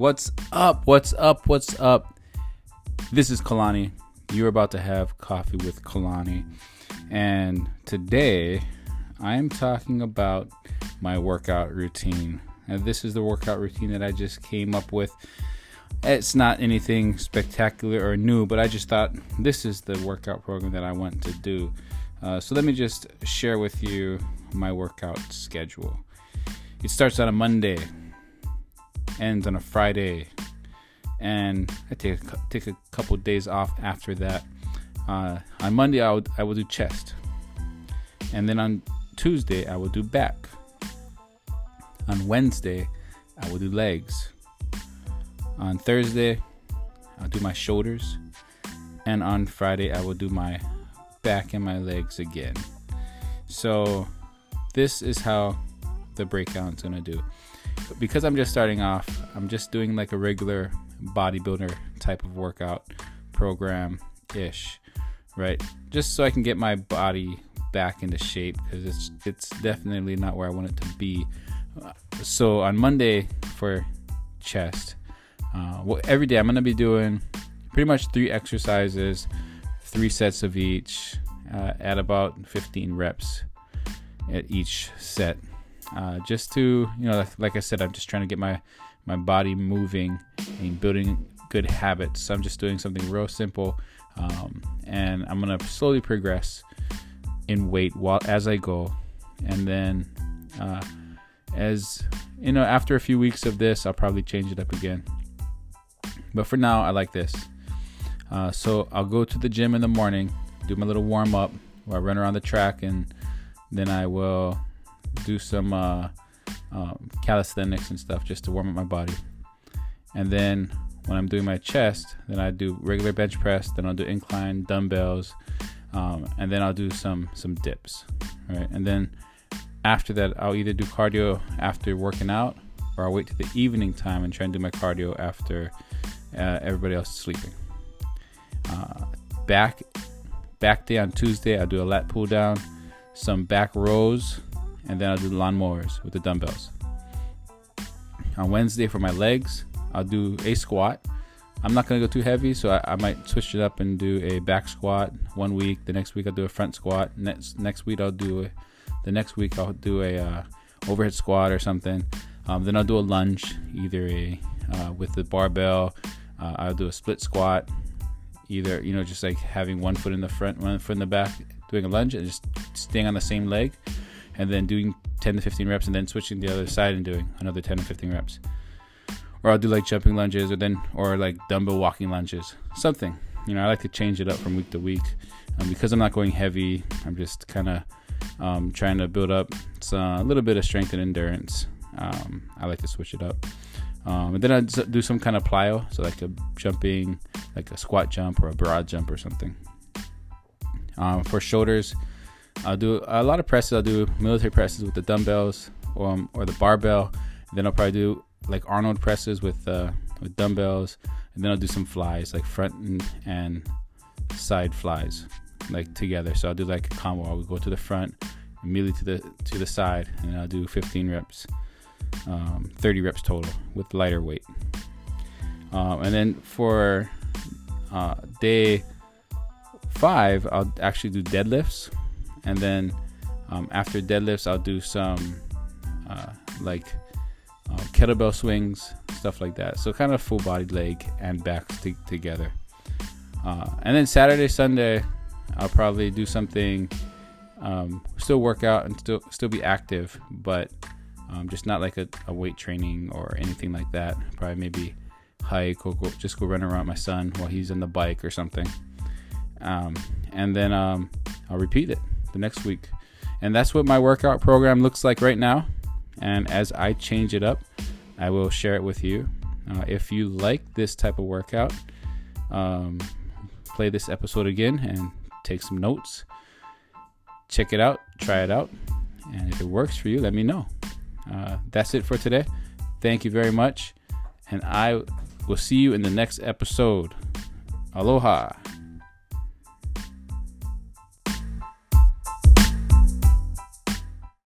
What's up? What's up? What's up? This is Kalani. You're about to have coffee with Kalani. And today I am talking about my workout routine. And this is the workout routine that I just came up with. It's not anything spectacular or new, but I just thought this is the workout program that I want to do. Uh, so let me just share with you my workout schedule. It starts on a Monday, ends on a Friday, and I take a, take a couple of days off after that. Uh, on Monday, I will, I will do chest, and then on Tuesday, I will do back. On Wednesday, I will do legs. On Thursday, I'll do my shoulders, and on Friday, I will do my back and my legs again. So, this is how the breakdown is gonna do. Because I'm just starting off, I'm just doing like a regular bodybuilder type of workout program ish, right? Just so I can get my body back into shape because it's it's definitely not where I want it to be. So on Monday for chest, uh, well, every day I'm gonna be doing pretty much three exercises, three sets of each, uh, at about 15 reps at each set uh, just to you know like, like, i said i'm just trying to get my my body moving and building good habits. So i'm just doing something real simple um, and i'm gonna slowly progress in weight while as i go. And then uh, as you know after a few weeks of this i'll probably change it up again. But for now i like this. Uh, so i'll go to the gym in the morning do my little warm up where i run around the track and then i will do some uh, um, calisthenics and stuff just to warm up my body. And then when I'm doing my chest, then I do regular bench press. Then I'll do incline dumbbells, um, and then I'll do some some dips. Right, and then after that, I'll either do cardio after working out, or I'll wait to the evening time and try and do my cardio after uh, everybody else is sleeping. Uh, back back day on Tuesday, I'll do a lat pull down, some back rows, and then I'll do the lawnmowers with the dumbbells. On Wednesday for my legs, I'll do a squat. I'm not gonna go too heavy, so I, I, might switch it up and do a back squat one week. The next week I'll do a front squat. Next next week I'll do a, the next week I'll do a uh, overhead squat or something. Um, then I'll do a lunge, either a uh, with the barbell. Uh, I'll do a split squat, either you know just like having one foot in the front, one foot in the back, doing a lunge and just staying on the same leg and then doing 10 to 15 reps and then switching the other side and doing another 10 to 15 reps. Or I'll do like jumping lunges or then or like dumbbell walking lunges. Something. You know, I like to change it up from week to week. Um, because I'm not going heavy, I'm just kind of um, trying to build up a little bit of strength and endurance. Um, I like to switch it up. Um, and then I do some kind of plyo, so like a jumping, like a squat jump or a broad jump or something. Um, for shoulders, I'll do a lot of presses. I'll do military presses with the dumbbells or, um, or the barbell. then I'll probably do like Arnold presses with uh, with dumbbells. And then I'll do some flies, like front and, and side flies, like together. So I'll do like a combo. I'll go to the front, immediately to the to the side, and I'll do 15 reps, um, 30 reps total with lighter weight. Um, and then for uh, day five, I'll actually do deadlifts and then um, after deadlifts i'll do some uh, like uh, kettlebell swings stuff like that. So kind of full body leg and back t- together. Uh, and then saturday sunday i'll probably do something um, still work out and still still be active but um, just not like a, a, weight training or anything like that. Probably maybe hike or go, just go run around my son while he's on the bike or something. Um, and then um, i'll repeat it the next week. And that's what my workout program looks like right now. And as I change it up, I will share it with you. Uh, if you like this type of workout, um, play this episode again and take some notes. Check it out, try it out, and if it works for you, let me know. Uh, that's it for today. Thank you very much, and I will see you in the next episode. Aloha.